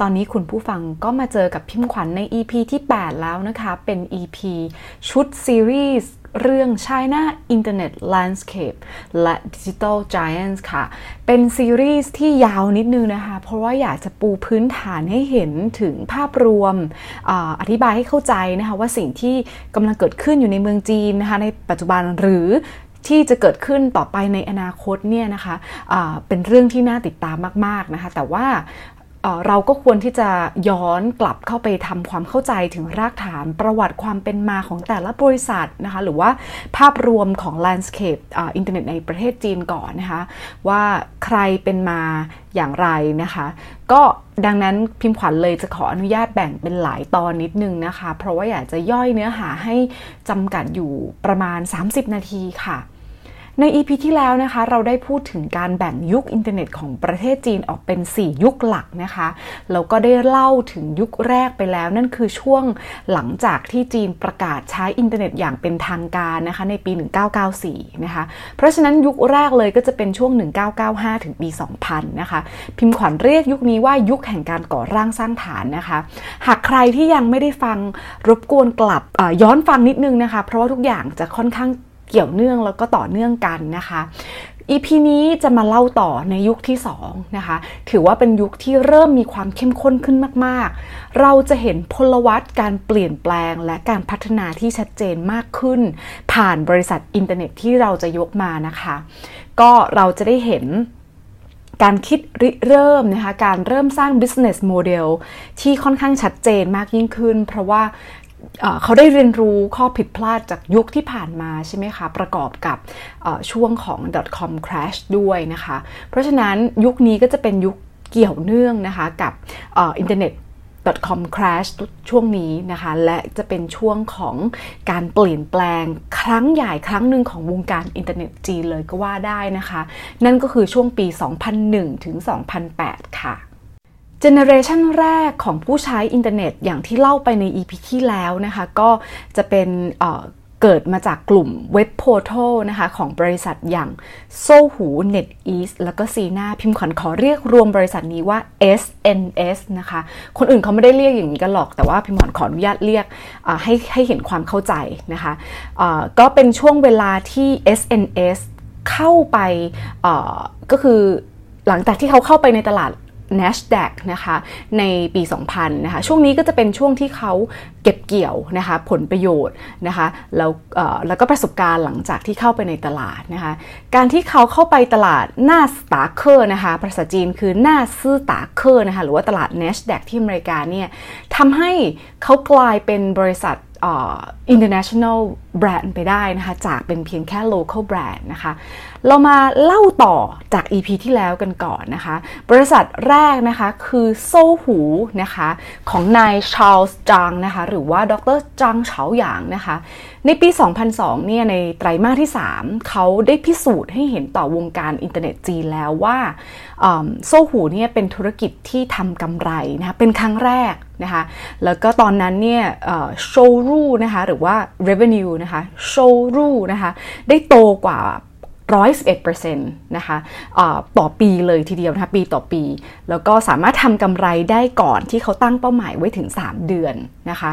ตอนนี้คุณผู้ฟังก็มาเจอกับพิมพ์ขวัญใน EP ที่ 8 แล้วนะคะ เป็น EP ชุดซีรีส์เรื่อง China Internet Landscape และ Digital Giants ค่ะ เป็นซีรีส์ที่ยาวนิดนึงนะคะ เพราะว่าอยากจะปูพื้นฐานให้เห็นถึงภาพรวมออธิบายให้เข้าใจนะคะว่าสิ่งที่กำลังเกิดขึ้นอยู่ในเมืองจีนนะคะในปัจจุบันหรือที่จะเกิดขึ้นต่อไปในอนาคตเนี่ยนะคะะเป็นเรื่องที่น่าติดตามมาก ๆนะคะ แต่ว่า เราก็ควรที่จะย้อนกลับเข้าไปทำความเข้าใจถึงรากฐานประวัติความเป็นมาของแต่ละบริษัทนะคะหรือว่าภาพรวมของ landscape อินเทอร์เน็ตในประเทศจีนก่อนนะคะว่าใครเป็นมาอย่างไรนะคะ ก็ดังนั้นพิมพ์ขวัญเลยจะขออนุญาตแบ่งเป็นหลายตอนนิดนึงนะคะ เพราะว่าอยากจะย่อยเนื้อหาให้จำกัดอยู่ประมาณ 30 นาทีค่ะ ใน EP ที่แล้วนะคะเราได้พูดถึงการแบ่งยุคอินเทอร์เน็ตของประเทศจีนออกเป็น 4 ยุคหลักนะคะแล้วก็ได้เล่าถึงยุคแรกไปแล้ว นั่นคือช่วงหลังจากที่จีนประกาศใช้อินเทอร์เน็ตอย่างเป็นทางการนะคะในปี 1994 นะคะเพราะฉะนั้นยุคแรกเลยก็จะเป็นช่วง 1995 ถึงปี 2000 นะคะพิมพ์ขวัญเรียกยุคนี้ว่ายุคแห่งการก่อร่างสร้างฐานนะคะ หากใครที่ยังไม่ได้ฟังรบกวนกลับย้อนฟังนิดนึงนะคะ เพราะว่าทุกอย่างจะค่อนข้าง เกี่ยวเนื่องแล้วก็ต่อเนื่องกันนะคะ EP นี้จะมาเล่าต่อในยุคที่2นะคะ ถือว่าเป็นยุคที่เริ่มมีความเข้มข้นขึ้นมาก ๆ เราจะเห็นพลวัตการเปลี่ยนแปลงและการพัฒนาที่ชัดเจนมากขึ้น ผ่านบริษัทอินเทอร์เน็ตที่เราจะยกมานะคะ ก็เราจะได้เห็นการคิดริเริ่มนะคะ การเริ่มสร้าง business model ที่ค่อนข้างชัดเจนมากยิ่งขึ้น เพราะว่า เขาได้เรียนรู้ข้อผิดพลาดจากยุคที่ผ่านมาใช่ไหมคะ ประกอบกับช่วงของ .com crash ด้วยนะคะ เพราะฉะนั้นยุคนี้ก็จะเป็นยุคเกี่ยวเนื่องนะคะกับอินเทอร์เน็ต .com crash ช่วงนี้นะคะ และจะเป็นช่วงของการเปลี่ยนแปลงครั้งใหญ่ครั้งหนึ่งของวงการอินเทอร์เน็ตจีนเลยก็ว่าได้นะคะ นั่นก็คือช่วงปี 2001 ถึง 2008 ค่ะ generation แรกของผู้ใช้อินเทอร์เน็ตอย่างที่เล่าไปใน EP ที่แล้วนะคะ ก็จะเป็นเกิดมาจากกลุ่มเว็บโพร์ทัลนะคะของบริษัทอย่างโซหู NetEase แล้วก็ซีนาพิมพ์ขวัญขอเรียกรวมบริษัทนี้ว่า SNS นะคะ คนอื่นเขาไม่ได้เรียกอย่างนี้กันหรอก แต่ว่าพิมพ์ขวัญขออนุญาตเรียกให้ให้เห็นความเข้าใจนะคะก็เป็นช่วงเวลาที่ SNS เข้าไปก็คือหลังจากที่เขาเข้าไปในตลาด NASDAQ นะคะในปี 2000นะคะช่วงนี้ก็จะเป็นช่วงที่เขาเก็บเกี่ยวนะคะผลประโยชน์นะคะแล้วแล้วก็ประสบการณ์หลังจากที่เข้าไปในตลาดนะคะการที่เขาเข้าไปตลาด纳斯达克นะคะภาษาจีนคือ纳斯达克นะคะหรือว่าตลาด NASDAQ ที่อเมริกาเนี่ยทำให้เขากลายเป็นบริษัท international brand ไปได้นะคะ จากเป็นเพียงแค่ local brand นะคะ เรามาเล่าต่อจาก EP ที่แล้วกันก่อนนะคะ บริษัทแรกนะคะคือ Sohu นะคะ ของนาย Charles Zhang นะคะ หรือว่าดรจางเฉาหยางนะคะ ในปี 2002 เนี่ย ในไตรมาสที่ 3 เขาได้พิสูจน์ให้เห็นต่อวงการอินเทอร์เน็ตจีนแล้วว่า Sohu เนี่ยเป็นธุรกิจที่ทำกำไรนะคะ เป็นครั้งแรกนะคะ แล้วก็ตอนนั้นเนี่ย收入นะคะ หรือว่า revenue นะคะโชรูนะคะได้โตกว่า111%นะคะต่อปีเลยทีเดียวนะคะปีต่อปี แล้วก็สามารถทำกำไรได้ก่อนที่เขาตั้งเป้าหมายไว้ถึง 3 เดือนนะคะ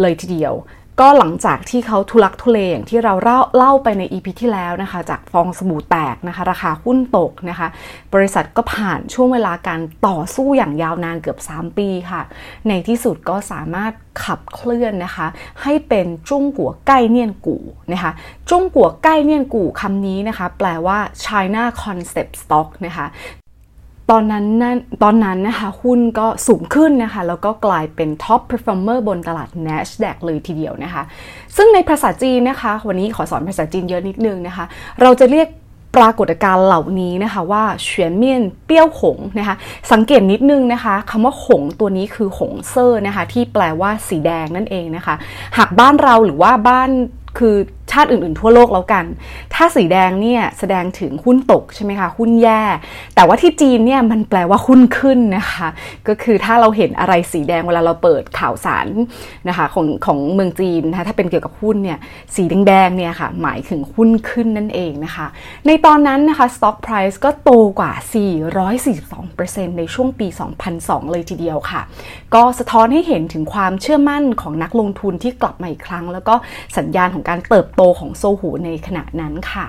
เลยทีเดียว ก็หลังจากที่เขาทุลักทุเลอย่างที่เราเล่าลาไปใน EP ที่แล้วนะคะ จากฟองสบู่แตกนะคะ ราคาหุ้นตกนะคะ บริษัทก็ผ่านช่วงเวลาการต่อสู้อย่างยาวนานเกือบ 3 ปีค่ะ ในที่สุดก็สามารถขับเคลื่อนนะคะ ให้เป็น中国概念股 นะคะ 中国概念股 คำนี้นะคะ แปลว่า China Concept Stock นะคะ ตอนนั้นตอนนั้นนะคะหุ้นก็สูงขึ้นนะคะ แล้วก็กลายเป็น top performer บนตลาด NASDAQ เลยทีเดียวนะคะ ซึ่งในภาษาจีนนะคะ วันนี้ขอสอนภาษาจีนเยอะนิดนึงนะคะ เราจะเรียกปรากฏการณ์เหล่านี้นะคะว่า全面飘红นะคะสังเกตนิดนึงนะคะคำว่าหงตัวนี้คือหงเซอร์นะคะที่แปลว่าสีแดงนั่นเองนะคะ หากบ้านเราหรือว่าบ้าน คือชาติอื่นๆทั่วโลกแล้วกัน ถ้าสีแดงเนี่ยแสดงถึงหุ้นตกใช่ไหมคะ หุ้นแย่ แต่ว่าที่จีนเนี่ยมันแปลว่าหุ้นขึ้นนะคะ ก็คือถ้าเราเห็นอะไรสีแดงเวลาเราเปิดข่าวสารนะคะของของเมืองจีนนะคะถ้าเป็นเกี่ยวกับหุ้นเนี่ยสีแดงๆเนี่ยค่ะหมายถึงหุ้นขึ้นนั่นเองนะคะ ในตอนนั้นนะคะ stock price ก็โตกว่า 442%ในช่วงปี 2002 เลยทีเดียวค่ะ ก็สะท้อนให้เห็นถึงความเชื่อมั่นของนักลงทุนที่กลับมาอีกครั้ง แล้วก็สัญญาณของการเติบโตของโซหูในขณะนั้นค่ะ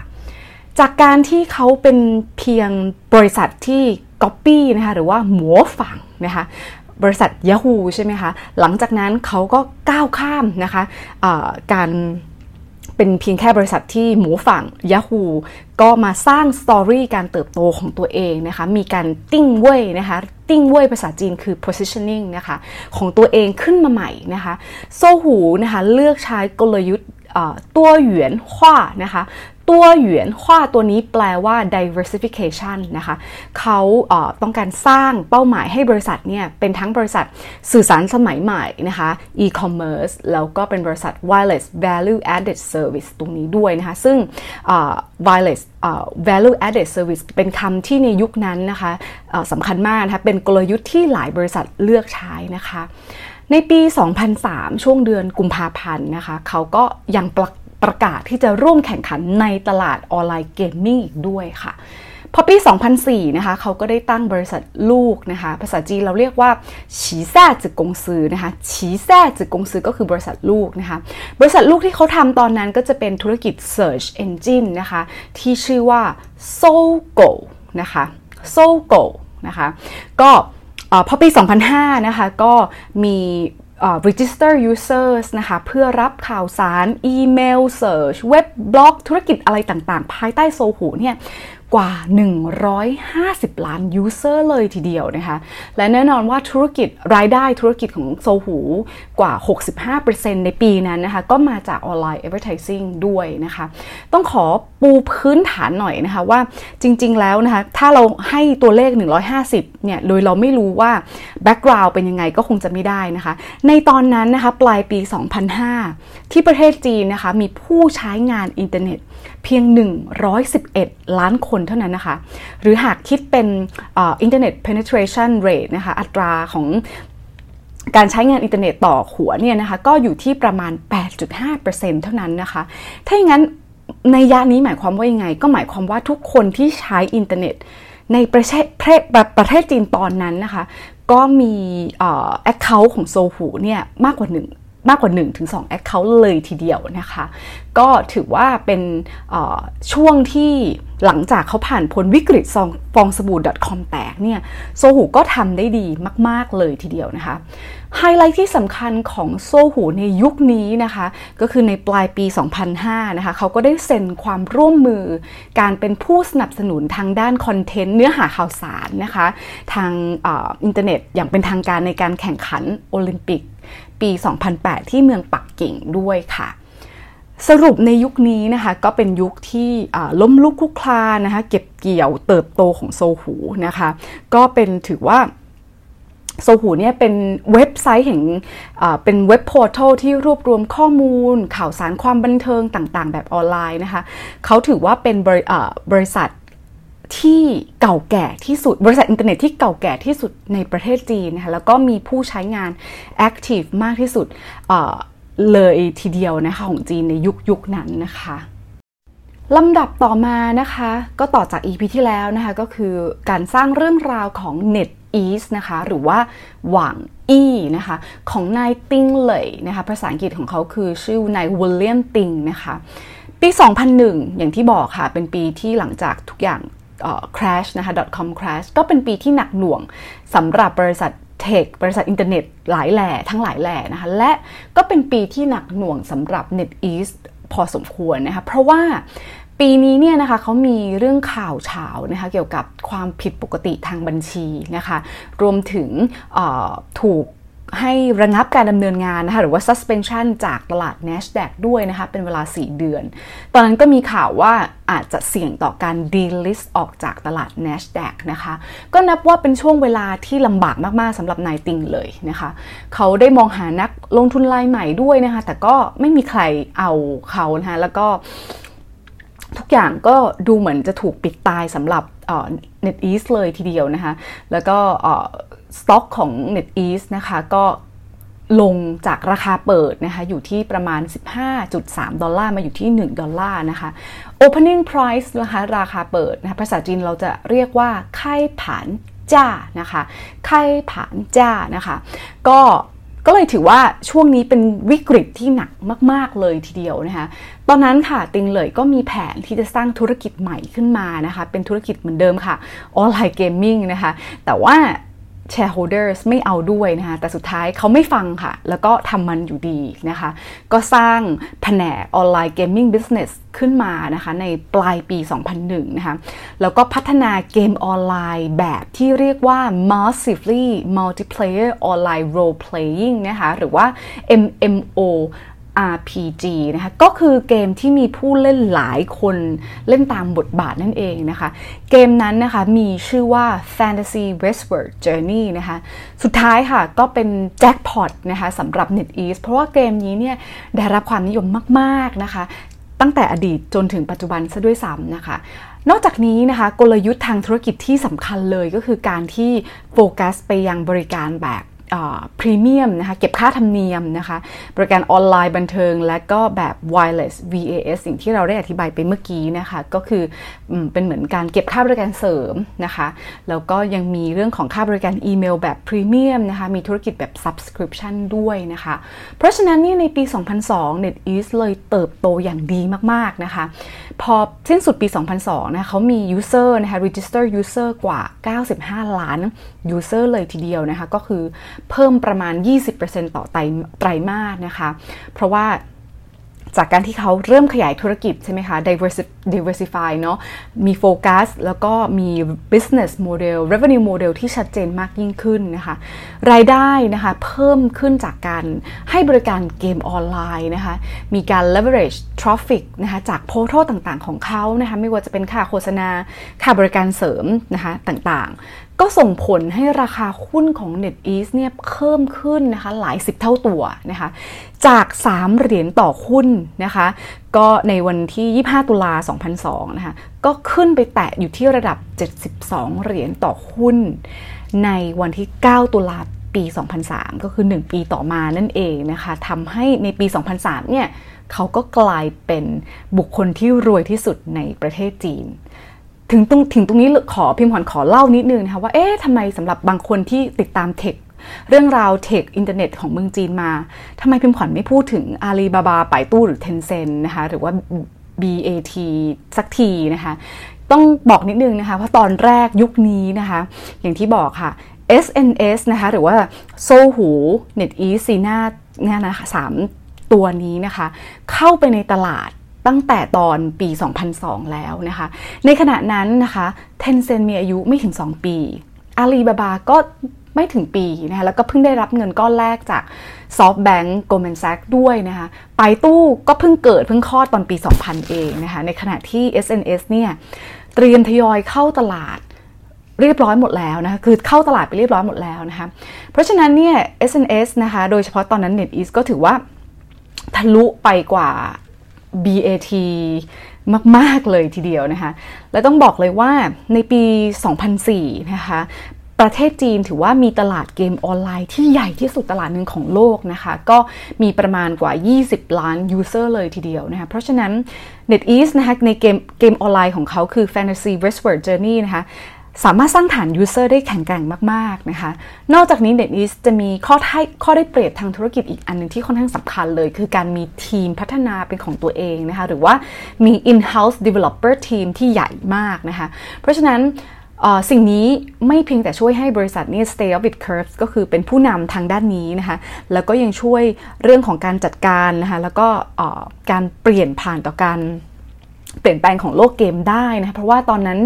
จากการที่เขาเป็นเพียงบริษัทที่ก๊อปปี้นะคะหรือว่าหมัวฝังนะคะบริษัท Yahoo ใช่ไหมคะ หลังจากนั้นเขาก็ก้าวข้ามนะคะะการเป็นเพียงแค่บริษัทที่หมูฝั่ง Yahoo ก็มาสร้างสตอรี่การเติบโตของตัวเองนะคะ มีการติ้งเว่ยนะคะ ติ้งเว่ยภาษาจีนคือ positioning นะคะ ของตัวเองขึ้นมาใหม่นะคะ โซหูนะคะ เลือกใช้กลยุทธ์ ตัวหยวนขว้านะคะตัวหยวนขว้าตัวนี้แปลว่า diversification นะคะเขาต้องการสร้างเป้าหมายให้บริษัทเนี่ยเป็นทั้งบริษัทสื่อสารสมัยใหม่นะคะ e-commerce แล้วก็เป็นบริษัท wireless value added service ตรงนี้ด้วยนะคะ ซึ่ง wireless value added service เป็นคำที่ในยุคนั้นนะคะสำคัญมากนะคะเป็นกลยุทธ์ที่หลายบริษัทเลือกใช้นะคะ ในปี 2003 ช่วงเดือนกุมภาพันธ์นะคะ เขาก็ยังประประกาศที่จะร่วมแข่งขันในตลาดออนไลน์เกมมิ่งอีกด้วยค่ะ พอปี 2004 นะคะ เขาก็ได้ตั้งบริษัทลูกนะคะ ภาษาจีนเราเรียกว่าฉีแซ่จืกงซือนะคะฉีแซ่จืกงซือก็คือบริษัทลูกนะคะ บริษัทลูกที่เขาทำตอนนั้นก็จะเป็นธุรกิจ Search Engine นะคะ ที่ชื่อว่า Sogo นะคะ Sogo นะคะ ก็ พอปี 2005 นะคะ ก็มี register users นะคะ เพื่อรับข่าวสาร อีเมล search เว็บบล็อก ธุรกิจอะไรต่างๆ ภายใต้ Sohu เนี่ย กว่า 150 ล้าน user เลยทีเดียวนะคะ และแน่นอนว่าธุรกิจรายได้ธุรกิจของ Sohu กว่า 65%ในปีนั้นนะคะ ก็มาจากออนไลน์ advertising ด้วยนะคะ ต้องขอปูพื้นฐานหน่อยนะคะว่าจริง ๆ แล้วนะคะ ถ้าเราให้ตัวเลข 150 เนี่ย โดยเราไม่รู้ว่า background เป็นยังไงก็คงจะไม่ได้นะคะ ในตอนนั้นนะคะ ปลายปี 2005 ที่ประเทศจีนนะคะ มีผู้ใช้งานอินเทอร์เน็ต เพียง 111 ล้านคนเท่านั้นนะคะ หรือหากคิดเป็น internet penetration rate นะคะอัตราของการใช้งานอินเทอร์เน็ตต่อหัวเนี่ยนะคะก็อยู่ที่ประมาณ 8.5%เท่านั้นนะคะ ถ้าอย่างนั้นนัยยะนี้หมายความว่ายังไง ก็หมายความว่าทุกคนที่ใช้อินเทอร์เน็ต ในประเทศประเทศจีนตอนนั้นนะคะ ก็มี account ของ Sohu เนี่ยมากกว่าหนึ่ง มากกว่า 1-2 Account เลยทีเดียวนะคะ ก็ถือว่าเป็นช่วงที่หลังจากเขาผ่านพ้นวิกฤตฟองสบู่ .com แตกเนี่ย Sohu ก็ทำได้ดีมาก ๆ เลยทีเดียวนะคะ ไฮไลท์ที่สำคัญของ Sohu ในยุคนี้นะคะ ก็คือในปลายปี 2005 นะคะเขาก็ได้เซ็นความร่วมมือการเป็นผู้สนับสนุนทางด้าน content เนื้อหาข่าวสารนะคะ ทางอินเทอร์เน็ตอย่างเป็นทางการในการแข่งขันโอลิมปิก ปี 2008 ที่เมืองปักกิ่งด้วยค่ะ สรุปในยุคนี้นะคะก็เป็นยุคที่ล้มลุกคลุกคลานนะคะเก็บเกี่ยวเติบโตของโซหูนะคะก็เป็นถือว่าโซหูเนี่ยเป็นเว็บไซต์แห่งเป็น web portal ที่รวบรวมข้อมูล ข่าวสารความบันเทิงต่างๆ แบบออนไลน์นะคะเขาถือว่าเป็นบริษัท ที่เก่าแก่ที่สุด บริษัทอินเทอร์เน็ตที่เก่าแก่ที่สุดในประเทศจีนนะคะแล้วก็มีผู้ใช้งาน Active มากที่สุดเลยทีเดียวนะคะของจีนในยุคยุคนั้นนะคะลำดับต่อมานะคะ ก็ต่อจาก EP ที่แล้วนะคะ ก็คือการสร้างเรื่องราวของ Net East นะคะ หรือว่าหวังอีนะคะ ของนายติงเลยนะคะ ภาษาอังกฤษของเขาคือชื่อนายวิลเลียมติงนะคะ ปี 2001 อย่างที่บอกค่ะ เป็นปีที่หลังจากทุกอย่าง crash นะคะ .com crash ก็เป็นปีที่หนักหน่วงสำหรับบริษัทเทคบริษัทอินเทอร์เน็ตหลายแหล่ทั้งหลายแหล่นะคะ และก็เป็นปีที่หนักหน่วงสำหรับ NetEase พอสมควรนะคะ เพราะว่าปีนี้เนี่ยนะคะเขามีเรื่องข่าวเฉานะคะเกี่ยวกับความผิดปกติทางบัญชีนะคะ รวมถึงถูก ให้ระงับการดำเนินงานนะคะหรือว่า suspension จากตลาด NASDAQ ด้วยนะคะเป็นเวลา 4 เดือน ตอนนั้นก็มีข่าวว่าอาจจะเสี่ยงต่อการ delist ออกจากตลาด NASDAQ นะคะ ก็นับว่าเป็นช่วงเวลาที่ลำบากมาก ๆสำหรับนายติงเลยนะคะ เขาได้มองหานักลงทุนรายใหม่ด้วยนะคะ แต่ก็ไม่มีใครเอาเขานะคะแล้วก็ทุกอย่างก็ดูเหมือนจะถูกปิดตายสำหรับ NetEase เลยทีเดียวนะคะ แล้วก็ สต็อกของ NetEase นะคะก็ลงจากราคาเปิดนะคะอยู่ที่ประมาณ 15.3 ดอลลาร์มาอยู่ที่ 1 ดอลลาร์นะคะ opening price นะคะราคาเปิดนะคะภาษาจีนเราจะเรียกว่าไข่ผานจ้านะคะไข่ผานจ้านะคะ ก็ก็เลยถือว่าช่วงนี้เป็นวิกฤตที่หนักมาก ๆ เลยทีเดียวนะคะ ตอนนั้นค่ะติงเลยก็มีแผนที่จะสร้างธุรกิจใหม่ขึ้นมานะคะ เป็นธุรกิจเหมือนเดิมค่ะออนไลน์เกมมิ่งนะคะ แต่ว่า shareholders ไม่เอาด้วยนะคะแต่สุดท้ายเขาไม่ฟังค่ะ แล้วก็ทำมันอยู่ดีนะคะ ก็สร้างแผนก online gaming business ขึ้นมานะคะ ในปลายปี 2001 นะคะ แล้วก็พัฒนาเกมออนไลน์แบบที่เรียกว่า massively multiplayer online role playing นะคะ หรือว่า MMO RPG นะคะก็คือเกมที่มีผู้เล่นหลายคนเล่นตามบทบาทนั่นเองนะคะ เกมนั้นนะคะมีชื่อว่า Fantasy Westward Journey นะคะสุดท้ายค่ะก็เป็นแจ็คพอตนะคะสำหรับ NetEase เพราะว่าเกมนี้เนี่ยได้รับความนิยมมากๆนะคะ ตั้งแต่อดีตจนถึงปัจจุบันซะด้วยซ้ำนะคะนอกจากนี้นะคะกลยุทธ์ทางธุรกิจที่สำคัญเลยก็คือการที่โฟกัสไปยังบริการแบบ พรีเมียมนะคะเก็บค่าธรรมเนียมนะคะบริการออนไลน์บันเทิง และก็แบบ wireless VAS สิ่งที่เราได้อธิบายไปเมื่อกี้นะคะก็คือเป็นเหมือนการเก็บค่าบริการเสริมนะคะแล้วก็ยังมีเรื่องของค่าบริการอีเมลแบบพรีเมียมนะคะมีธุรกิจแบบ subscription ด้วยนะคะเพราะฉะนั้นนี่ในปี 2002 NetEase เลยเติบโตอย่างดีมากๆนะคะพอสิ้นสุดปี 2002นะเขามี user นะคะ register user กว่า 95 ล้าน user เลยทีเดียวนะคะก็คือเพิ่มประมาณ 20%ต่อไตรไตรมาสนะคะ เพราะว่าจากการที่เขาเริ่มขยายธุรกิจใช่ไหมคะ diversify เนาะ มีโฟกัสแล้วก็มี business model revenue model ที่ชัดเจนมากยิ่งขึ้นนะคะ รายได้นะคะเพิ่มขึ้นจากการให้บริการเกมออนไลน์นะคะ มีการ leverage traffic นะคะจากโพสต์ต่างๆของเขานะคะ ไม่ว่าจะเป็นค่าโฆษณา ค่าบริการเสริมนะคะต่างๆ ก็ส่งผลให้ราคาหุ้นของ NetEase เนี่ยเพิ่มขึ้นนะคะหลายสิบเท่าตัวนะคะจาก 3 เหรียญต่อหุ้นนะคะก็ในวันที่ 25 ตุลา 2002 นะคะก็ขึ้นไปแตะอยู่ที่ระดับ 72 เหรียญต่อหุ้น ในวันที่ 9 ตุลาปี 2003 ก็คือ 1 ปีต่อมานั่นเองนะคะทำให้ในปี 2003 เนี่ยเขาก็กลายเป็นบุคคลที่รวยที่สุดในประเทศจีน ถึงตรงถึงตรงนี้ขอพิมพ์ขอนขอเล่านิดนึงนะคะว่าเอ๊ะทำไมสำหรับบางคนที่ติดตามเทคเรื่องราว tech อินเทอร์เน็ตของเมืองจีนมาทำไมพิมพ์ขวัญไม่พูดถึงอาลีบาบา ป่ายตู้หรือ Tencent นะคะหรือว่า BAT สักทีนะคะต้องบอกนิดนึงนะคะว่าตอนแรกยุคนี้นะคะอย่างที่บอกค่ะ SNS นะคะหรือว่าโซหู NetEase Sina เนี่ยนะคะสามตัวนี้นะคะ เข้าไปในตลาด ตั้งแต่ตอนปี 2002 แล้วนะคะ ในขณะนั้นนะคะ Tencent มีอายุไม่ถึง 2 ปี อาลีบาบาก็ไม่ถึงปีนะคะแล้วก็เพิ่งได้รับเงินก้อนแรกจาก SoftBank Goldman Sachs ด้วยนะคะไปตู้ก็เพิ่งเกิดเพิ่งคลอดตอนปี 2000 เองนะคะในขณะที่ SNS เนี่ยเตรียมทยอยเข้าตลาดเรียบร้อยหมดแล้วนะคะคือเข้าตลาดไปเรียบร้อยหมดแล้วนะคะเพราะฉะนั้นเนี่ย SNS นะคะโดยเฉพาะตอนนั้น NetEase ก็ถือว่าทะลุไปกว่า BAT มาก ๆ เลยทีเดียวนะคะ และต้องบอกเลยว่าในปี 2004 นะคะ ประเทศจีนถือว่ามีตลาดเกมออนไลน์ที่ใหญ่ที่สุดตลาดหนึ่งของโลกนะคะ ก็มีประมาณกว่า 20 ล้าน user เลยทีเดียวนะคะ เพราะฉะนั้น NetEase นะคะในเกมเกมออนไลน์ของเขาคือ Fantasy Westward Journey นะคะ สามารถสร้างฐาน user ได้แข็งแกร่งมาก ๆ นะคะ นอกจากนี้ NetEase จะมีข้อได้ข้อได้เปรียบทางธุรกิจอีกอันนึงที่ค่อนข้างสำคัญเลย คือการมีทีมพัฒนาเป็นของตัวเองนะคะ หรือว่ามี in-house developer team ที่ใหญ่มากนะคะ เพราะฉะนั้นสิ่งนี้ไม่เพียงแต่ช่วยให้บริษัทนี้ stay up with curves ก็คือเป็นผู้นำทางด้านนี้นะคะ แล้วก็ยังช่วยเรื่องของการจัดการนะคะ แล้วก็การเปลี่ยนผ่านต่อการเปลี่ยนแปลงของโลกเกมได้นะเพราะว่าตอนนั้น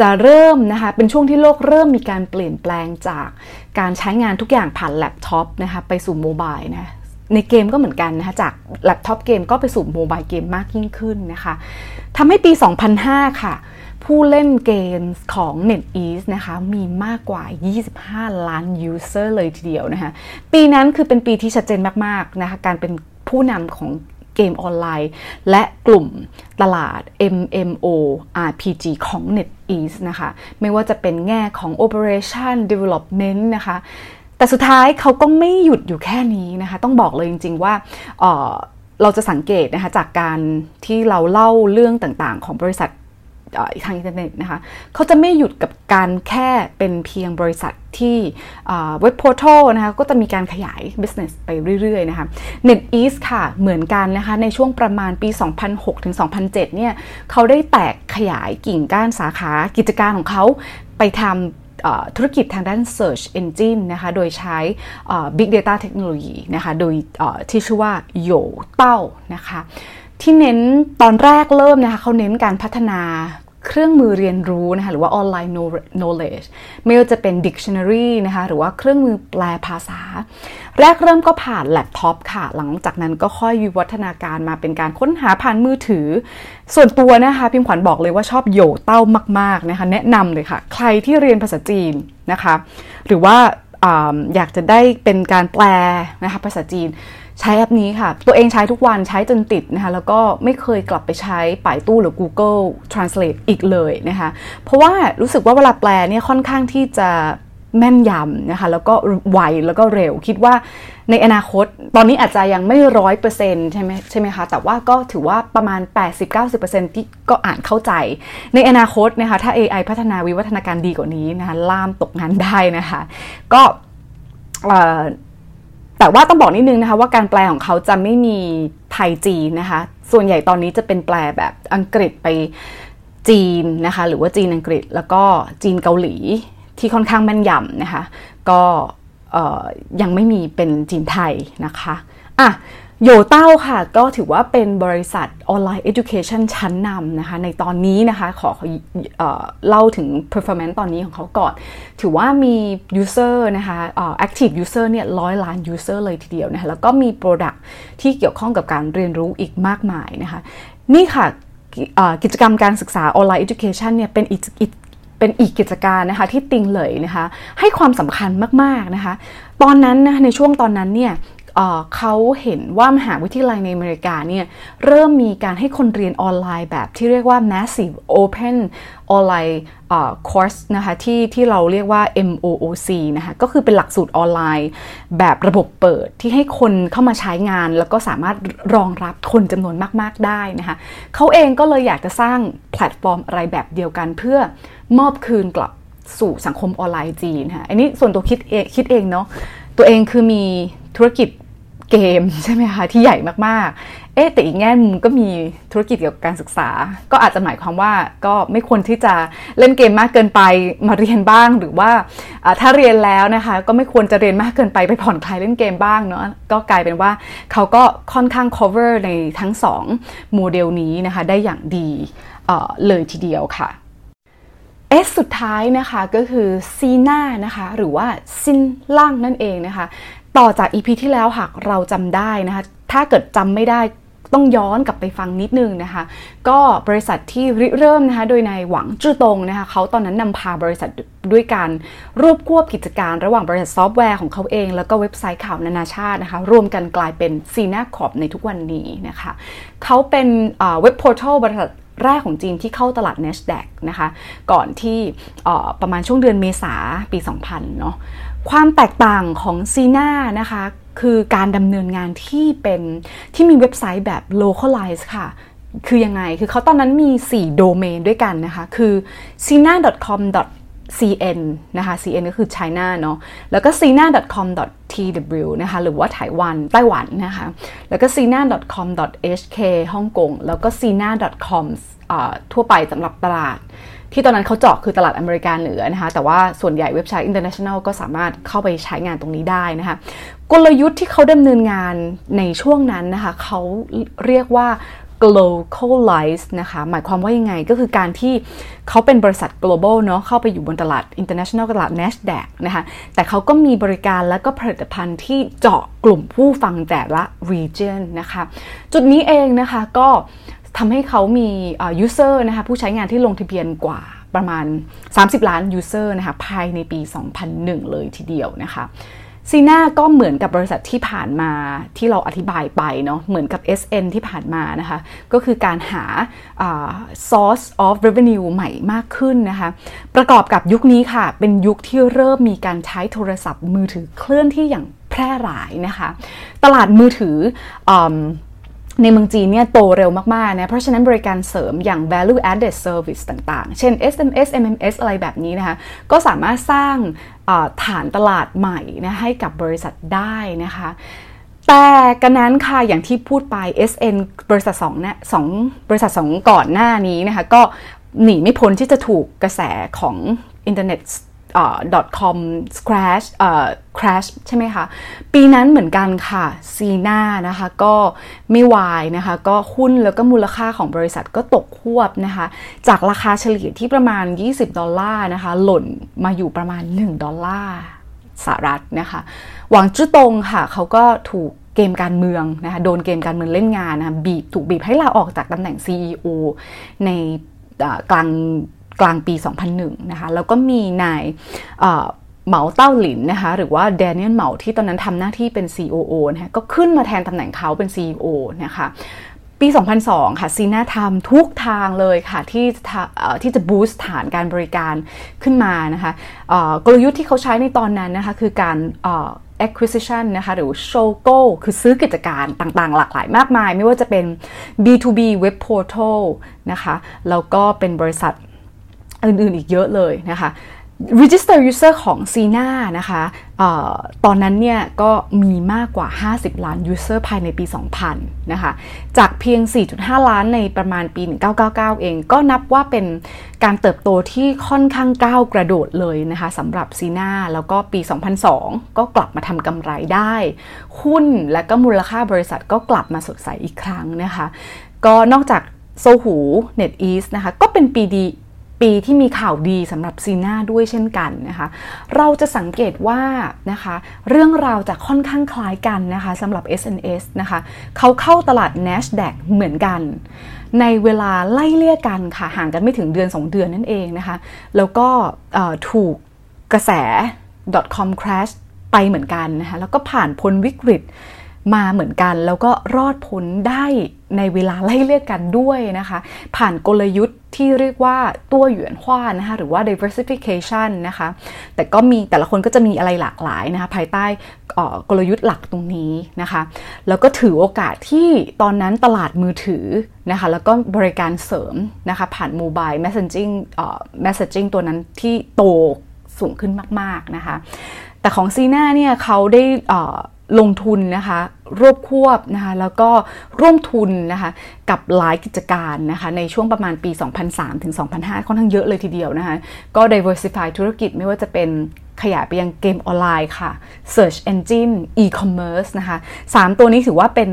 จะเริ่มนะคะเป็นช่วงที่โลกเริ่มมีการเปลี่ยนแปลงจากการใช้งานทุกอย่างผ่านแล็ปท็อปนะคะไปสู่โมบายนะในเกมก็เหมือนกันนะคะจากแล็ปท็อปเกมก็ไปสู่ mobile game มากยิ่งขึ้นนะคะทำให้ปี 2005 ค่ะ ผู้เล่นเกมของ NetEase นะคะมีมากกว่า 25 ล้าน user เลยทีเดียวนะคะปีนั้นคือเป็นปีที่ชัดเจนมากๆนะคะการเป็นผู้นำของ เกมออนไลน์ และกลุ่มตลาด MMO RPG ของ NetEase นะคะ ไม่ว่าจะเป็นแง่ของ Operation Development นะคะแต่สุดท้ายเขาก็ไม่หยุดอยู่แค่นี้นะคะ ต้องบอกเลยจริง ๆ ว่าเเราจะสังเกตนะคะจากการที่เราเล่าเรื่องต่างๆ ของบริษัท ทางอินเทอร์เน็ตนะคะเขาจะไม่หยุดกับการแค่เป็นเพียงบริษัทที่เว็บโพร์ทัลนะคะก็จะมีการขยาย business ไปเรื่อยๆนะคะ NetEase ค่ะเหมือนกันนะคะในช่วงประมาณปี 2006ถึง2007 เนี่ยเขาได้แตกขยายกิ่งก้านสาขากิจการของเขาไปทำธุรกิจทางด้าน Search Engine นะคะ โดยใช้ Big Data Technology นะคะ โดยที่ชื่อว่าโยเต้านะคะ ที่เน้นตอนแรกเริ่มนะคะเขาเน้นการพัฒนาเครื่องมือเรียนรู้นะคะหรือว่า online knowledge ไม่ว่าจะเป็น dictionary นะคะหรือว่าเครื่องมือแปลภาษา แรกเริ่มก็ผ่านแล็ปท็อปค่ะ หลังจากนั้นก็ค่อยวิวัฒนาการมาเป็นการค้นหาผ่านมือถือ ส่วนตัวนะคะพิมขวัญบอกเลยว่าชอบโยเต้ามากๆนะคะแนะนำเลยค่ะ ใครที่เรียนภาษาจีนนะคะ หรือว่าอยากจะได้เป็นการแปลนะคะภาษาจีน ใช้แอปนี้ค่ะ ตัวเองใช้ทุกวันใช้จนติดนะคะแล้วก็ไม่เคยกลับไปใช้ป่ายตู้หรือ Google Translate อีกเลยนะคะ เพราะว่ารู้สึกว่าเวลาแปลเนี่ยค่อนข้างที่จะแม่นยำนะคะแล้วก็ไวแล้วก็เร็วคิดว่าในอนาคตตอนนี้อาจจะยังไม่ร้อยเปอร์เซ็นต์ใช่ไหมใช่ไหมคะ แต่ว่าก็ถือว่าประมาณ 80-90%ที่ก็อ่านเข้าใจ ในอนาคตนะคะถ้า AI พัฒนาวิวัฒนาการดีกว่านี้นะคะล่ามตกงานได้นะคะ ก็ แต่ว่าต้องบอกนิดนึงนะคะว่าการแปลของเขาจะไม่มีไทยจีนนะคะ ส่วนใหญ่ตอนนี้จะเป็นแปลแบบอังกฤษไปจีนนะคะ หรือว่าจีนอังกฤษแล้วก็จีนเกาหลีที่ค่อนข้างแม่นยำนะคะ ก็ยังไม่มีเป็นจีนไทยนะคะ อะโยเต้าค่ะ ก็ถือว่าเป็นบริษัทออนไลน์ education ชั้นนำนะคะ ในตอนนี้นะคะ ขอเออเล่าถึง performance ตอนนี้ของเขาก่อน ถือว่ามี user นะคะ active user เนี่ยร้อยล้าน user เลยทีเดียวนะคะ แล้วก็มี product ที่เกี่ยวข้องกับการเรียนรู้อีกมากมายนะคะ นี่ค่ะกิจกรรมการศึกษาออนไลน์ education เนี่ยเป็นอีกเป็นอีกกิจการนะคะที่ติงเลยนะคะให้ความสำคัญมากๆนะคะ ตอนนั้นนะในช่วงตอนนั้นเนี่ย เขาเห็นว่ามหาวิทยาลัยในอเมริกาเนี่ยเริ่มมีการให้คนเรียนออนไลน์แบบที่เรียกว่า massive open online course นะคะที่ที่เราเรียกว่า MOOC นะคะก็คือเป็นหลักสูตรออนไลน์ แบบระบบเปิดที่ให้คนเข้ามาใช้งาน แล้วก็สามารถรองรับคนจำนวนมาก ๆ ได้นะคะเขาเองก็เลยอยากจะสร้างแพลตฟอร์มอะไรแบบเดียวกัน เพื่อมอบคืนกลับสู่สังคมออนไลน์จีนค่ะอันนี้ส่วนตัวคิดเองคิดเองเนาะตัวเองคือมีธุรกิจ เกมใช่ไหมคะที่ใหญ่มากๆ เอ๊แต่อีกแง่มุมก็มีธุรกิจเกี่ยวกับการศึกษา ก็อาจจะหมายความว่าก็ไม่ควรที่จะเล่นเกมมากเกินไปมาเรียนบ้างหรือว่าถ้าเรียนแล้วนะคะก็ไม่ควรจะเรียนมากเกินไปไปผ่อนคลายเล่นเกมบ้างเนาะก็กลายเป็นว่าเขาก็ค่อนข้าง cover ในทั้ง2โมเดลนี้นะคะได้อย่างดีเลยทีเดียวค่ะ S สุดท้ายนะคะก็คือ Sina นะคะหรือว่าซินล่างนั่นเองนะคะ ต่อจาก EP ที่แล้วหากเราจำได้นะคะ ถ้าเกิดจำไม่ได้ต้องย้อนกลับไปฟังนิดนึงนะคะ ก็บริษัทที่ริเริ่มนะคะโดยนายหวังจื้อตงนะคะเขาตอนนั้นนำพาบริษัทด้วยการรวบควบกิจการระหว่างบริษัทซอฟต์แวร์ของเขาเอง แล้วก็เว็บไซต์ข่าวนานาชาตินะคะ รวมกันกลายเป็น Sina Corp ในทุกวันนี้นะคะ เขาเป็น web portal บริษัทแรกของจีนที่เข้าตลาด NASDAQ นะคะ ก่อนที่ประมาณช่วงเดือนเมษาปี 2000 เนาะ ความแตกต่างของ Sina นะคะคือการดำเนินงานที่เป็นที่มีเว็บไซต์แบบ localize ค่ะ คือยังไง คือเขาตอนนั้นมี 4 โดเมนด้วยกันนะคะ คือ sina.com cn นะคะ cn ก็คือ China เนาะ แล้วก็ sina.com.tw นะคะ หรือว่าไต้หวัน ไต้หวันนะคะ แล้วก็ sina.com.hk ฮ่องกง แล้วก็ sina.com ทั่วไปสำหรับตลาด ที่ตอนนั้นเขาเจาะคือตลาดอเมริกาเหนือนะคะ แต่ว่าส่วนใหญ่เว็บไซต์ international ก็สามารถเข้าไปใช้งานตรงนี้ได้นะคะ กลยุทธ์ที่เขาดำเนินงานในช่วงนั้นนะคะเขาเรียกว่า globalize นะคะ หมายความว่ายังไงก็คือการที่เขาเป็นบริษัท global เนาะเข้าไปอยู่บนตลาด international ตลาด NASDAQ นะคะ แต่เขาก็มีบริการและก็ผลิตภัณฑ์ที่เจาะกลุ่มผู้ฟังแต่ละ region นะคะ จุดนี้เองนะคะก็ ทำให้เขามี user นะคะผู้ใช้งานที่ลงทะเบียนกว่าประมาณ 30 ล้าน user นะคะภายในปี 2001 เลยทีเดียวนะคะซีน่าก็เหมือนกับบริษัทที่ผ่านมาที่เราอธิบายไปเนาะเหมือนกับ SN ที่ผ่านมานะคะ ก็คือการหา source of revenue ใหม่มากขึ้นนะคะ ประกอบกับยุคนี้ค่ะ เป็นยุคที่เริ่มมีการใช้โทรศัพท์มือถือเคลื่อนที่อย่างแพร่หลายนะคะ ตลาดมือถืออ ในเมืองจีนเนี่ยโตเร็วมากๆนะ เพราะฉะนั้นบริการเสริมอย่าง value added service ต่างๆ เช่น SMS MMS อะไรแบบนี้นะคะ ก็สามารถสร้างฐานตลาดใหม่นะให้กับบริษัทได้นะคะแต่กันนั้นค่ะอย่างที่พูดไป SN บริษัทสองนี่ยสองบริษัทสองก่อนหน้านี้นะคะ ก็หนีไม่พ้นที่จะถูกกระแสของอินเทอร์เน็ต .com crash crash ใช่ไหมคะ ปีนั้นเหมือนกันค่ะซีน่านะคะก็ไม่วายนะคะ ก็หุ้นแล้วก็มูลค่าของบริษัทก็ตกควบนะคะ จากราคาเฉลี่ยที่ประมาณ 20 ดอลลาร์นะคะ หล่นมาอยู่ประมาณ 1 ดอลลาร์สหรัฐนะคะ หวังจุ้ตงค่ะ เขาก็ถูกเกมการเมืองนะคะโดนเกมการเมืองเล่นงานนะคะบีบถูกบีบให้ลาออกจากตำแหน่ง CEO ในกลาง กลางปี 2001 นะคะ แล้วก็มีนายเหมาเต้าหลินนะคะหรือว่าแดเนียลเหมาที่ตอนนั้นทำหน้าที่เป็น COO นะคะก็ขึ้นมาแทนตำแหน่งเขาเป็น CEO นะคะปี 2002 ค่ะซีน่าทำทุกทางเลยค่ะที่ที่จะบูสต์ฐานการบริการขึ้นมานะคะกลยุทธ์ที่เขาใช้ในตอนนั้นนะคะคือการ acquisition นะคะหรือ shogo คือซื้อกิจการต่างๆ หลากหลายมากมาย ไม่ว่าจะเป็น B2B web portal นะคะแล้วก็เป็นบริษัท อื่นๆอีกเยอะเลยนะคะ Register User ของ Cena นะคะออตอนนั้นเนี่ยก็มีมากกว่า 50 ล้าน User ภายในปี 2000 นะคะ จากเพียง 4.5 ล้านในประมาณปี 1999 เอง ก็นับว่าเป็นการเติบโตที่ค่อนข้างก้าวกระโดดเลยนะคะสำหรับซีน่าแล้วก็ปี 2002 ก็กลับมาทำกำไรได้ หุ้นและก็มูลค่าบริษัทก็กลับมาสดใสอีกครั้งนะคะ ก็นอกจากโซหู NetEase นะคะ ก็เป็นปีดี ปีที่มีข่าวดีสำหรับซีน่าด้วยเช่นกันนะคะ เราจะสังเกตว่านะคะ เรื่องราวจะค่อนข้างคล้ายกันนะคะสำหรับ SNS นะคะ เขาเข้าตลาด NASDAQ เหมือนกัน ในเวลาไล่เลี่ยกันค่ะ ห่างกันไม่ถึงเดือน 2 เดือนนั่นเองนะคะ แล้วก็ถูกกระแส .com crash ไปเหมือนกันนะคะ แล้วก็ผ่านพ้นวิกฤต มาเหมือนกัน แล้วก็รอดพ้นได้ในเวลาไล่เลี่ยกันด้วยนะคะ ผ่านกลยุทธ์ที่เรียกว่าตัวหยวนหว้านะคะหรือว่า diversification นะคะ แต่ก็มีแต่ละคนก็จะมีอะไรหลากหลายนะคะ ภายใต้กลยุทธ์หลักตรงนี้นะคะ แล้วก็ถือโอกาสที่ตอนนั้นตลาดมือถือนะคะ แล้วก็บริการเสริมนะคะ ผ่านโมบาย messaging messaging ตัวนั้นที่โตสูงขึ้นมาก ๆ นะคะ แต่ของซีน่าเนี่ยเขาได้ ลงทุนนะคะ รวบควบนะคะแล้วก็ร่วมทุนนะคะกับหลายกิจการนะคะในช่วงประมาณปี 2003 ถึง 2005 ค่อนข้างเยอะเลยทีเดียวนะคะก็ diversify ธุรกิจไม่ว่าจะเป็นขยายไปยังเกมออนไลน์ค่ะ search engine e-commerce นะคะ3ตัวนี้ถือว่าเป็น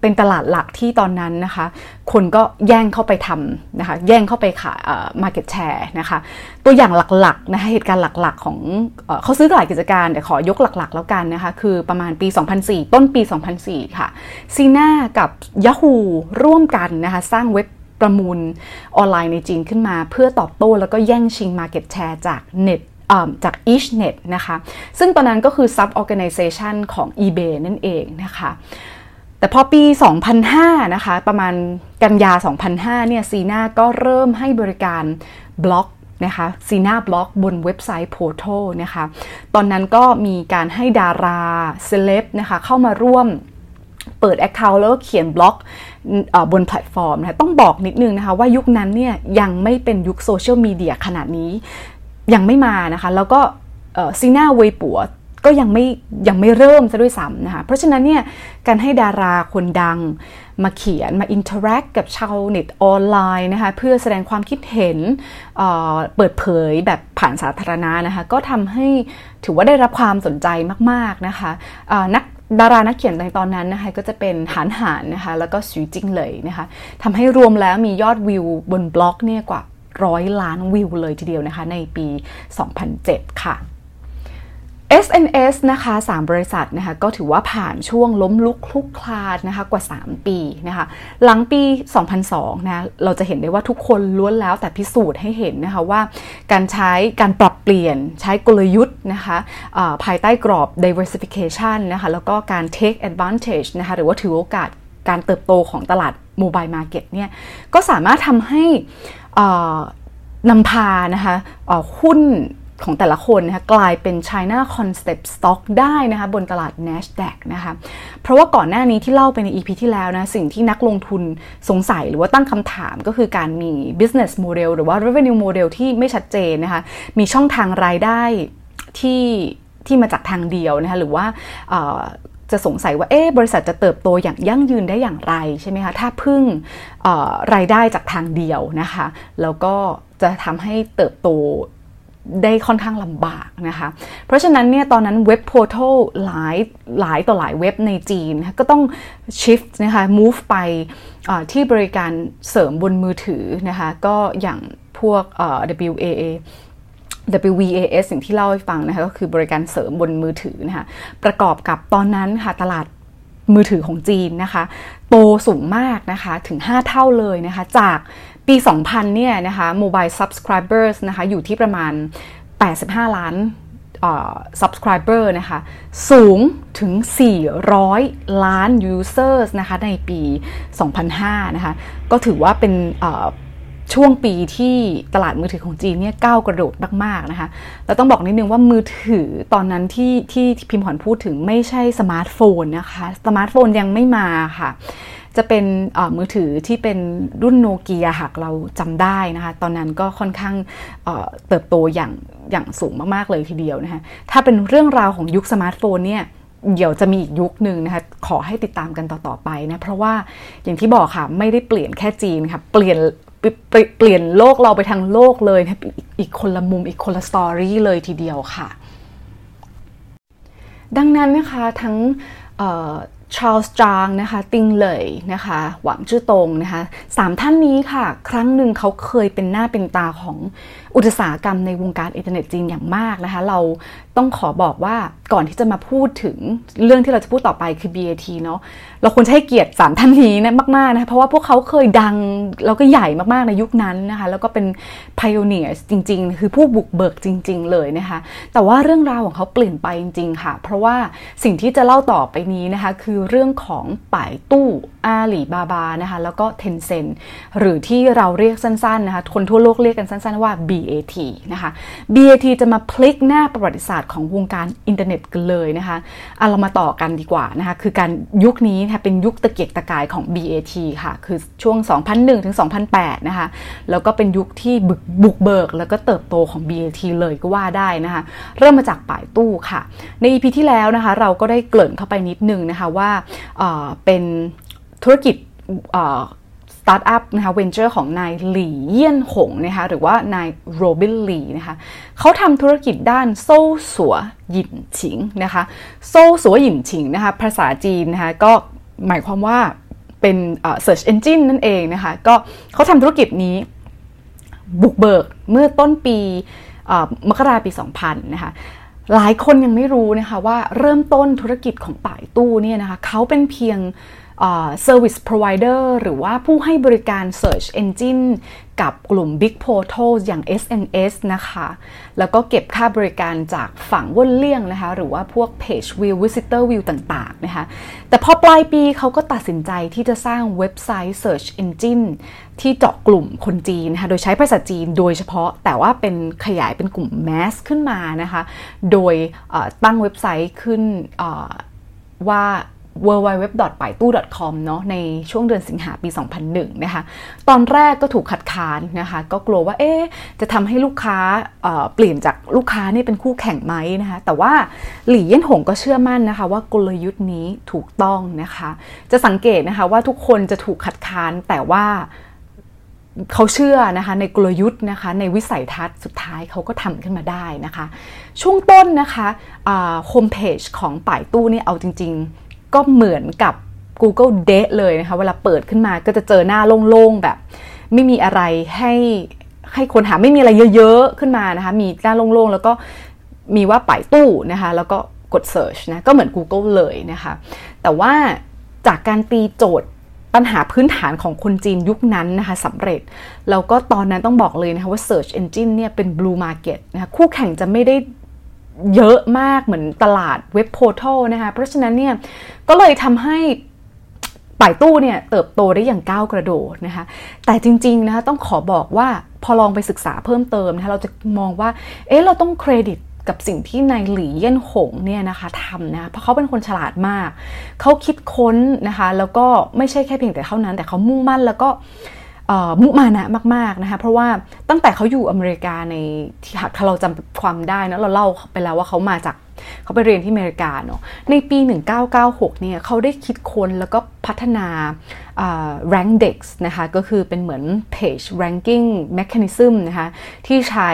เป็นตลาดหลักที่ตอนนั้นนะคะ คนก็แย่งเข้าไปทำนะคะ แย่งเข้าไปขายเอ่อ market share นะคะ ตัวอย่างหลักๆนะคะเหตุการณ์หลักๆของเอเขาซื้อหลายกิจการแต่ขอยกหลักๆ แล้วกันนะคะ คือประมาณปี 2004 ต้นปี 2004 ค่ะ Sina กับ Yahoo ร่วมกันนะคะ สร้างเว็บประมูลออนไลน์ในจีนขึ้นมา เพื่อตอบโต้แล้วก็แย่งชิง market share จากเน็ตจาก EachNet นะคะ ซึ่งตอนนั้นก็คือ sub organization ของ eBay นั่นเองนะคะ แต่พอปี 2005 นะคะ ประมาณกันยา 2005 เนี่ย Sina ก็เริ่มให้บริการบล็อกนะคะ Sina Blog บนเว็บไซต์ portalนะคะ ตอนนั้นก็มีการให้ดาราเซเลบนะคะ เข้ามาร่วมเปิด Account แล้วก็เขียนบล็อกบนแพลตฟอร์มนะต้องบอกนิดนึงนะคะว่ายุคนั้นเนี่ยยังไม่เป็นยุคโซเชียลมีเดียขนาดนี้ยังไม่มานะคะ แล้วก็ Sina เวยปัว ก็ยังไม่ยังไม่เริ่มซะด้วยซ้ำนะคะเพราะฉะนั้นเนี่ยการให้ดาราคนดังมาเขียนมา interact กับชาวเน็ตออนไลน์นะคะเพื่อแสดงความคิดเห็นเเปิดเผยแบบผ่านสาธารณะนะคะก็ทำให้ถือว่าได้รับความสนใจมาก ๆ นะคะนักดารานักเขียนในตอนนั้นนะคะก็จะเป็นหานหานนะคะแล้วก็สูจิงเลยนะคะทำให้รวมแล้วมียอดวิวบนบล็อกเนี่ยกว่าร้อยล้านวิวเลยทีเดียวนะคะในปี 2007 ค่ะ SNS นะคะ 3 บริษัทนะคะก็ถือว่าผ่านช่วงล้มลุกคลุกคลานนะคะกว่า 3 ปีนะคะหลังปี 2002นะเราจะเห็นได้ว่าทุกคนล้วนแล้วแต่พิสูจน์ให้เห็นนะคะว่า การใช้การปรับเปลี่ยนใช้กลยุทธ์นะคะภายใต้กรอบ diversification นะคะแล้วก็การ take advantage นะคะหรือว่าถือโอกาสการเติบโตของตลาดโมบายมาร์เก็ตเนี่ยก็สามารถทำให้นำพานะคะหุ้น ของแต่ละคนนะคะกลายเป็น China Concept Stock ได้นะคะบนตลาด NASDAQ นะคะเพราะว่าก่อนหน้านี้ที่เล่าไปใน EP ที่แล้วนะสิ่งที่นักลงทุนสงสัยหรือว่าตั้งคำถามก็คือการมี business model หรือว่า revenue model ที่ไม่ชัดเจนนะคะมีช่องทางรายได้ที่ที่มาจากทางเดียวนะคะหรือว่าจะสงสัยว่าเอ๊บริษัทจะเติบโตอย่างยั่งยืนได้อย่างไรใช่ไหมคะถ้าพึ่งรายได้จากทางเดียวนะคะแล้วก็จะทำให้เติบโต ได้ค่อนข้างลำบากนะคะ เพราะฉะนั้นเนี่ยตอนนั้นเว็บโพร์ทัลหลายหลายต่อหลายเว็บในจีน ก็ต้อง shift นะคะ move ไปที่บริการเสริมบนมือถือนะคะ ก็อย่างพวก WAA WVAS สิ่งที่เล่าให้ฟังนะคะก็คือบริการเสริมบนมือถือนะคะประกอบกับตอนนั้นค่ะตลาด มือถือของจีนนะคะ โตสูงมากนะคะ ถึง 5 เท่าเลยนะคะ จากปี 2000 เนี่ยนะคะ mobile subscribers นะคะ อยู่ที่ประมาณ 85 ล้าน subscriber นะคะ สูงถึง 400 ล้าน users นะคะ ในปี 2005 นะคะ ก็ถือว่าเป็น ช่วงปีที่ตลาดมือถือของจีนเนี่ยก้าวกระโดดมากๆนะคะเราต้องบอกนิดนึงว่ามือถือตอนนั้นที่ที่พิมพ์ขวัญพูดถึงไม่ใช่สมาร์ทโฟนนะคะ สมาร์ทโฟนยังไม่มาค่ะ จะเป็นมือถือที่เป็นรุ่นโนเกียหากเราจำได้นะคะ ตอนนั้นก็ค่อนข้างเเติบโตอย่างอย่างสูงมากๆเลยทีเดียวนะคะ ถ้าเป็นเรื่องราวของยุคสมาร์ทโฟนเนี่ยเดี๋ยวจะมีอีกยุคหนึ่งนะคะ ขอให้ติดตามกันต่อ ๆ ไปนะ เพราะว่าอย่างที่บอกค่ะ ไม่ได้เปลี่ยนแค่จีนค่ะ เปลี่ยนเปลี่ยนโลกเราไปทั้งโลกเลยนะอีกคนละมุมอีกคนละ story เลยทีเดียวค่ะ ดังนั้นนะคะทั้งชาร์ลส์จางนะคะติงเหล่ยนะคะหวังชื่อตรงนะคะสามท่านนี้ค่ะ ครั้งหนึ่งเขาเคยเป็นหน้าเป็นตาของอุตสาหกรรมในวงการอินเทอร์เน็ตจีนอย่างมากนะคะ เราต้องขอบอกว่า ก่อนที่จะมาพูดถึงเรื่องที่เราจะพูดต่อไปคือ BAT เนาะเราควรให้เกียรติสามท่านนี้นะมากๆนะคะเพราะว่าพวกเขาเคยดังแล้วก็ใหญ่มากๆในยุคนั้นนะคะแล้วก็เป็น pioneers จริง ๆ คือผู้บุกเบิกจริง ๆ เลยนะคะ แต่ว่าเรื่องราวของเขาเปลี่ยนไปจริง ๆ ค่ะ เพราะว่าสิ่งที่จะเล่าต่อไปนี้นะคะคือเรื่องของป่ายตู้อาหลีบาบานะคะแล้วก็เทนเซนหรือที่เราเรียกสั้นๆนะคะคนทั่วโลกเรียกกันสั้น ๆ ว่า BAT นะคะ BAT จะมาพลิกหน้าประวัติศาสตร์ของวงการอินเทอร์เน็ตกันเลยนะคะเอาเรามาต่อกันดีกว่านะคะ คือการยุคนี้เป็นยุคตะเกียกตะกายของ BAT ค่ะ คือช่วง 2001 ถึง 2008 นะคะ แล้วก็เป็นยุคที่บุกบุกเบิก แล้วก็เติบโตของ BAT เลยก็ว่าได้นะคะ เริ่มมาจากป่ายตู้ค่ะ ใน EP ที่แล้วนะคะ เราก็ได้เกริ่นเข้าไปนิดนึงนะคะว่าเป็นธุรกิจ สตาร์ทอัพนะคะเวนเจอร์ของนายหลี่เยี่ยนหงนะคะหรือว่านายโรบินหลี่นะคะเขาทำธุรกิจด้าน搜索引擎นะคะ搜索引擎นะคะภาษาจีนนะคะก็หมายความว่าเป็น search engine นั่นเองนะคะก็เขาทำธุรกิจนี้บุกเบิกเมื่อต้นปีมกราปี 2000 นะคะหลายคนยังไม่รู้นะคะว่าเริ่มต้นธุรกิจของป่ายตู้เนี่ยนะคะเขาเป็นเพียง Service Provider หรือว่าผู้ให้บริการ Search Engine กับกลุ่ม Big Portal อย่าง SNS นะคะ แล้วก็เก็บค่าบริการจากฝั่งว่นเลี่ยงนะคะ หรือว่าพวก Page View Visitor View ต่างๆนะคะ แต่พอปลายปีเขาก็ตัดสินใจที่จะสร้างเว็บไซต์ Search Engine ที่เจาะกลุ่มคนจีนนะคะโดยใช้ภาษาจีนโดยเฉพาะแต่ว่าเป็นขยายเป็นกลุ่ม Mass ขึ้นมานะคะ โดยตั้งเว็บไซต์ขึ้นว่า w w w p a i t u c o m เนาะในช่วงเดือนสิงหาปี 2001 นะคะ ตอนแรกก็ถูกขัดขานนะคะ ก็กลัวว่าเอ๊จะทำให้ลูกค้าเเปลี่ยนจากลูกค้านี่เป็นคู่แข่งไหมนะคะ แต่ว่าหลี่เย่นหงก็เชื่อมั่นนะคะ ว่ากลยุทธ์นี้ถูกต้องนะคะ จะสังเกตนะคะว่าทุกคนจะถูกขัดขานแต่ว่าเขาเชื่อนะคะในกลยุทธ์นะคะในวิสัยทัศน์สุดท้ายเขาก็ทำขึ้นมาได้นะคะ ช่วงต้นนะคะโฮมเพจของป่ายตู้นี่เอาจริง ๆ ก็เหมือนกับ Google d a t เลยนะคะ เวลาเปิดขึ้นมาก็จะเจอหน้าโล่งๆแบบ ไม่มีอะไรให้ให้คนหาไม่มีอะไรเยอะๆ ขึ้นมานะคะ มีหน้าโล่งๆ แล้วก็มีว่าป่ายตู้นะคะ แล้วก็กด Search นะ ก็เหมือน Google เลยนะคะ แต่ว่าจากการตีโจทย์ปัญหาพื้นฐานของคนจีนยุคนั้นนะคะสำเร็จ แล้วก็ตอนนั้นต้องบอกเลยนะคะว่า Search Engine เนี่ยเป็น Blue Market นะคะคู่แข่งจะไม่ได้ เยอะมากเหมือนตลาดเว็บโพร์ทัลนะคะ เพราะฉะนั้นเนี่ยก็เลยทำให้ป่ายตู้เนี่ยเติบโตได้อย่างก้าวกระโดดนะคะ แต่จริงๆนะคะต้องขอบอกว่าพอลองไปศึกษาเพิ่มเติมนะคะเราจะมองว่าเอ๊ะเราต้องเครดิตกับสิ่งที่นายหลี่เย่นหงเนี่ยนะคะทำนะเพราะเขาเป็นคนฉลาดมาก เขาคิดค้นนะคะ แล้วก็ไม่ใช่แค่เพียงแต่เท่านั้น แต่เขามุ่งมั่นแล้วก็ มุมานะมากๆนะคะเพราะว่าตั้งแต่เขาอยู่อเมริกาในที่หากเราจำความได้นะเราเล่าไปแล้วว่าเขามาจากเขาไปเรียนที่อเมริกาเนาะในปี 1996 เนี่ยเขาได้คิดค้นแล้วก็พัฒนา RankDex นะคะก็คือเป็นเหมือน page ranking mechanism นะคะที่ใช้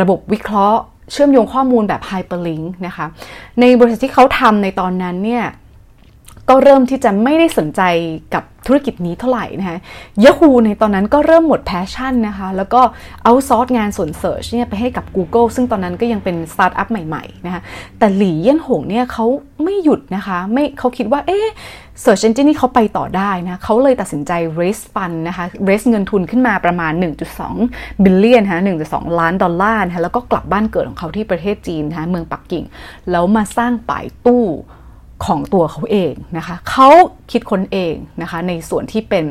ระบบวิเคราะห์ เชื่อมโยงข้อมูลแบบ hyperlink นะคะในบริษัทที่เขาทำในตอนนั้นเนี่ย ก็เริ่มที่จะไม่ได้สนใจกับธุรกิจนี้เท่าไหร่นะคะ Yahoo ในตอนนั้นก็เริ่มหมด passion นะคะ แล้วก็ outsource งานส่วน search เนี่ยไปให้กับ Google ซึ่งตอนนั้นก็ยังเป็นสตาร์ทอัพใหม่ๆนะคะแต่หลี่เยี่ยนหงเนี่ยเขาไม่หยุดนะคะ ไม่เขาคิดว่า เอ๊ะ Search Engine นี่เขาไปต่อได้นะเขาเลยตัดสินใจ raise fund นะคะ raise เงินทุนขึ้นมาประมาณ 1.2 billion ฮะ1.2 ล้านดอลลาร์นะคะแล้วก็กลับบ้านเกิดของเขาที่ประเทศจีนนะคะเมืองปักกิ่ง แล้วมาสร้างป่ายตู้ ของตัวเขาเองนะคะเขาคิดค้นเองนะคะในส่วนที่เป็น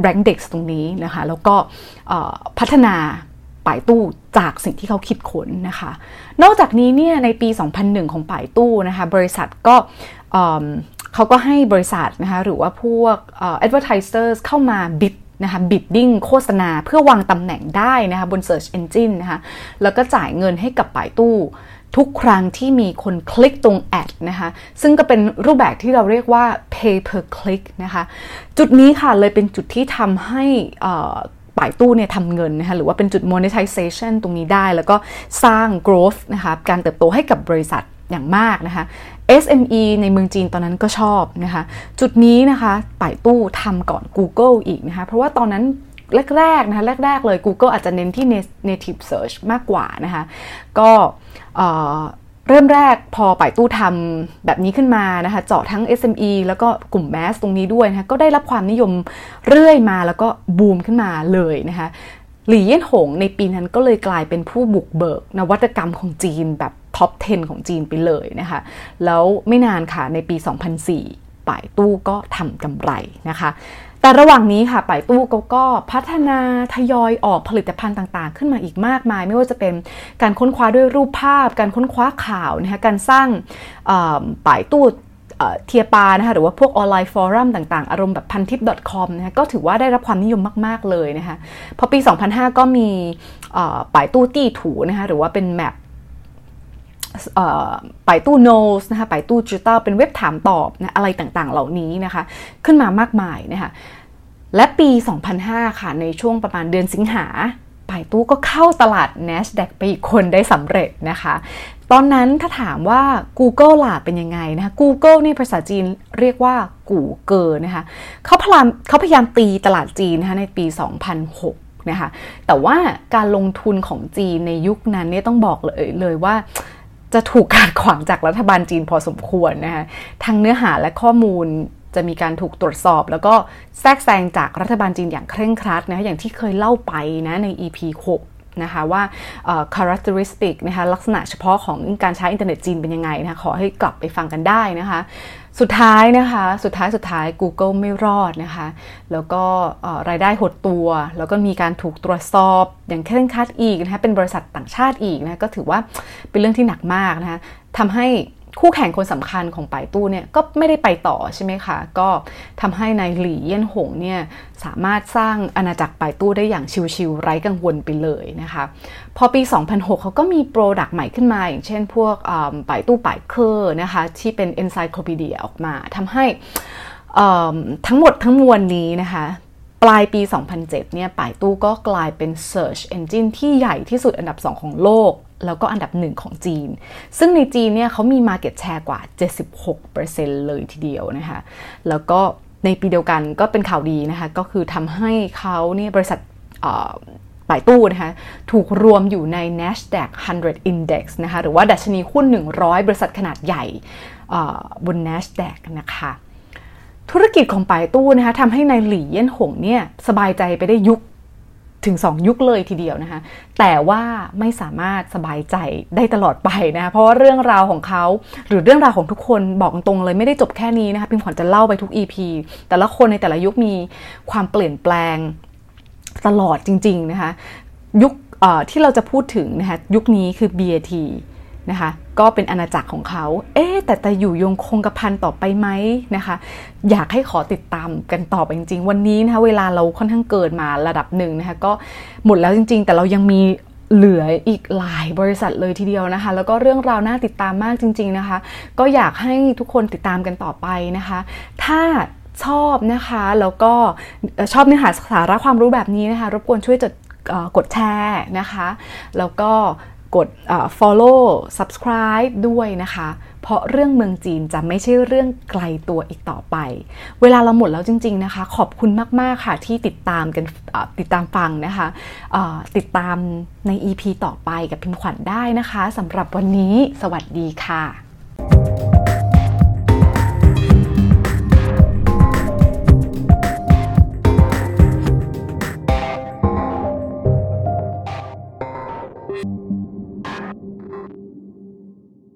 แรงเด็กตรงนี้นะคะแล้วก็พัฒนาป่ายตู้จากสิ่งที่เขาคิดค้นนะคะ นอกจากนี้เนี่ยในปี 2001 ของป่ายตู้นะคะบริษัทก็เขาก็ให้บริษัทนะคะหรือว่าพวก advertisers เข้ามาบิด นะคะบิดดิ้งโฆษณาเพื่อวางตำแหน่งได้นะคะบน Search Engine นะคะแล้วก็จ่ายเงินให้กับป่ายตู้ ทุกครั้งที่มีคนคลิกตรงแอดนะคะซึ่งก็เป็นรูปแบบที่เราเรียกว่า pay per click นะคะจุดนี้ค่ะเลยเป็นจุดที่ทำให้ป่ายตู้เนี่ยทำเงินนะคะหรือว่าเป็นจุด monetization ตรงนี้ได้ แล้วก็สร้าง growth นะคะการเติบโตให้กับบริษัทอย่างมากนะคะ SME ในเมืองจีนตอนนั้นก็ชอบนะคะ จุดนี้นะคะป่ายตู้ทำก่อน Google อีกนะคะ เพราะว่าตอนนั้นแรกๆนะคะแรกๆเลย Google อาจจะเน้นที่ native search มากกว่านะคะ ก็เริ่มแรกพอป่ายตู้ทำแบบนี้ขึ้นมานะคะ เจาะทั้ง SME แล้วก็กลุ่มแมสตรงนี้ด้วยนะคะ ก็ได้รับความนิยมเรื่อยมาแล้วก็บูมขึ้นมาเลยนะคะหลี่เย่ยนหงในปีนั้นก็เลยกลายเป็นผู้บุกเบิกนวัตกรรมของจีนแบบ ท็อป 10 ของจีนไปเลยนะคะ แล้วไม่นานค่ะในปี 2004ป่ายตู้ก็ทำกำไรนะคะ แต่ระหว่างนี้ค่ะป่ายตู้ก็พัฒนาทยอยออกผลิตภัณฑ์ต่างๆ ขึ้นมาอีกมากมาย ไม่ว่าจะเป็นการค้นคว้าด้วยรูปภาพ การค้นคว้าข่าวนะคะการสร้างป่ายตู้เทียปานะคะหรือว่าพวกออนไลน์ฟอรัมต่างๆ อารมณ์แบบพันทิป .com นะคะก็ถือว่าได้รับความนิยมมาก ๆ เลยนะคะพอปี 2005 ก็มีป่ายตู้ตี้ถูนะคะหรือว่าเป็นแมป ไปตู้โนสนะคะไปตู้จิตาเป็นเว็บถามตอบนะอะไรต่างๆ เหล่านี้นะคะ ขึ้นมามากมายนะคะและปี 2005 ค่ะ ในช่วงประมาณเดือนสิงหาไปตู้ก็เข้าตลาด NASDAQ ไปอีกคนได้สำเร็จนะคะ ตอนนั้นถ้าถามว่า Google ล่ะเป็นยังไงนะคะ Google นี่ภาษาจีนเรียกว่ากูเกินะคะเขาพยายามเขาพยายามตีตลาดจีนนะคะในปี 2006 นะคะ แต่ว่าการลงทุนของจีนในยุคนั้นเนี่ยต้องบอกเลยเลยว่า จะถูกการขวางจากรัฐบาลจีนพอสมควรนะคะทั้งเนื้อหาและข้อมูลจะมีการถูกตรวจสอบ แล้วก็แทรกแซงจากรัฐบาลจีนอย่างเคร่งครัดนะคะอย่างที่เคยเล่าไปนะใน EP 6นะคะว่า characteristic นะคะลักษณะเฉพาะของการใช้อินเทอร์เน็ตจีนเป็นยังไงนะคะขอให้กลับไปฟังกันได้นะคะ สุดท้ายนะคะ สุดท้ายสุดท้าย Google ไม่รอดนะคะ แล้วก็รายได้หดตัว แล้วก็มีการถูกตรวจสอบอย่างเคร่งครัดอีกนะคะ เป็นบริษัทต่างชาติอีกนะ ก็ถือว่าเป็นเรื่องที่หนักมากนะคะทำให้ คู่แข่งคนสำคัญของป่ายตู้เนี่ยก็ไม่ได้ไปต่อใช่ไหมคะ ก็ทำให้นายหลี่เยี่ยนหงเนี่ยสามารถสร้างอาณาจักรป่ายตู้ได้อย่างชิวๆไร้กังวลไปเลยนะคะ พอปี 2006 เขาก็มี product ใหม่ขึ้นมา อย่างเช่นพวกป่ายตู้ป่ายเคอร์นะคะที่เป็น Encyclopedia ออกมาทำให้ทั้งหมดทั้งมวลนี้นะคะปลายปี 2007 เนี่ยป่ายตู้ก็กลายเป็น Search Engine ที่ใหญ่ที่สุดอันดับ 2 ของโลก แล้วก็อันดับหนึ่งของจีน ซึ่งในจีนเนี่ยเขามี Market Share กว่า 76%เลยทีเดียวนะคะ แล้วก็ในปีเดียวกันก็เป็นข่าวดีนะคะ ก็คือทำให้เขาเนี่ยบริษัทป่ายตู้นะคะถูกรวมอยู่ใน NASDAQ 100 Index นะคะหรือว่าดัชนีหุ้น 100 บริษัทขนาดใหญ่บน NASDAQ นะคะธุรกิจของป่ายตู้นะคะทำให้ในายหลี่เยี่ยนหงเนี่ยสบายใจไปได้ยุค ถึง 2 ยุคเลยทีเดียวนะคะ แต่ว่าไม่สามารถสบายใจได้ตลอดไปนะคะเพราะว่าเรื่องราวของเขาหรือเรื่องราวของทุกคนบอกตรงเลยไม่ได้จบแค่นี้นะคะพิมขวัญจะเล่าไปทุก EP แต่ละคนในแต่ละยุคมีความเปลี่ยนแปลงตลอดจริง ๆ นะคะ ยุคที่เราจะพูดถึงนะคะยุคนี้คือ BAT นะคะ ก็เป็นอาณาจักรของเขา เอ๊แต่แต่อยู่ยงคงกระพันต่อไปไหมนะคะ อยากให้ขอติดตามกันต่อไปจริง ๆ วันนี้นะคะเวลาเราค่อนข้างเกินมาระดับหนึ่งนะคะก็หมดแล้วจริง ๆ แต่เรายังมีเหลืออีกหลายบริษัทเลยทีเดียวนะคะ แล้วก็เรื่องราวน่าติดตามมากจริง ๆนะคะ ก็อยากให้ทุกคนติดตามกันต่อไปนะคะ ถ้าชอบนะคะแล้วก็ชอบเนื้อหาสาระความรู้แบบนี้นะคะ รบกวนช่วยจดกดแชร์นะคะ แล้วก็ กด follow subscribe ด้วยนะคะ เพราะเรื่องเมืองจีนจะไม่ใช่เรื่องไกลตัวอีกต่อไป เวลาเราหมดแล้วจริง ๆนะคะ ขอบคุณมาก ๆ ค่ะที่ติดตามกันติดตามฟังนะคะ ติดตามใน EP ต่อไปกับพิมขวัญได้นะคะสำหรับวันนี้ สวัสดีค่ะ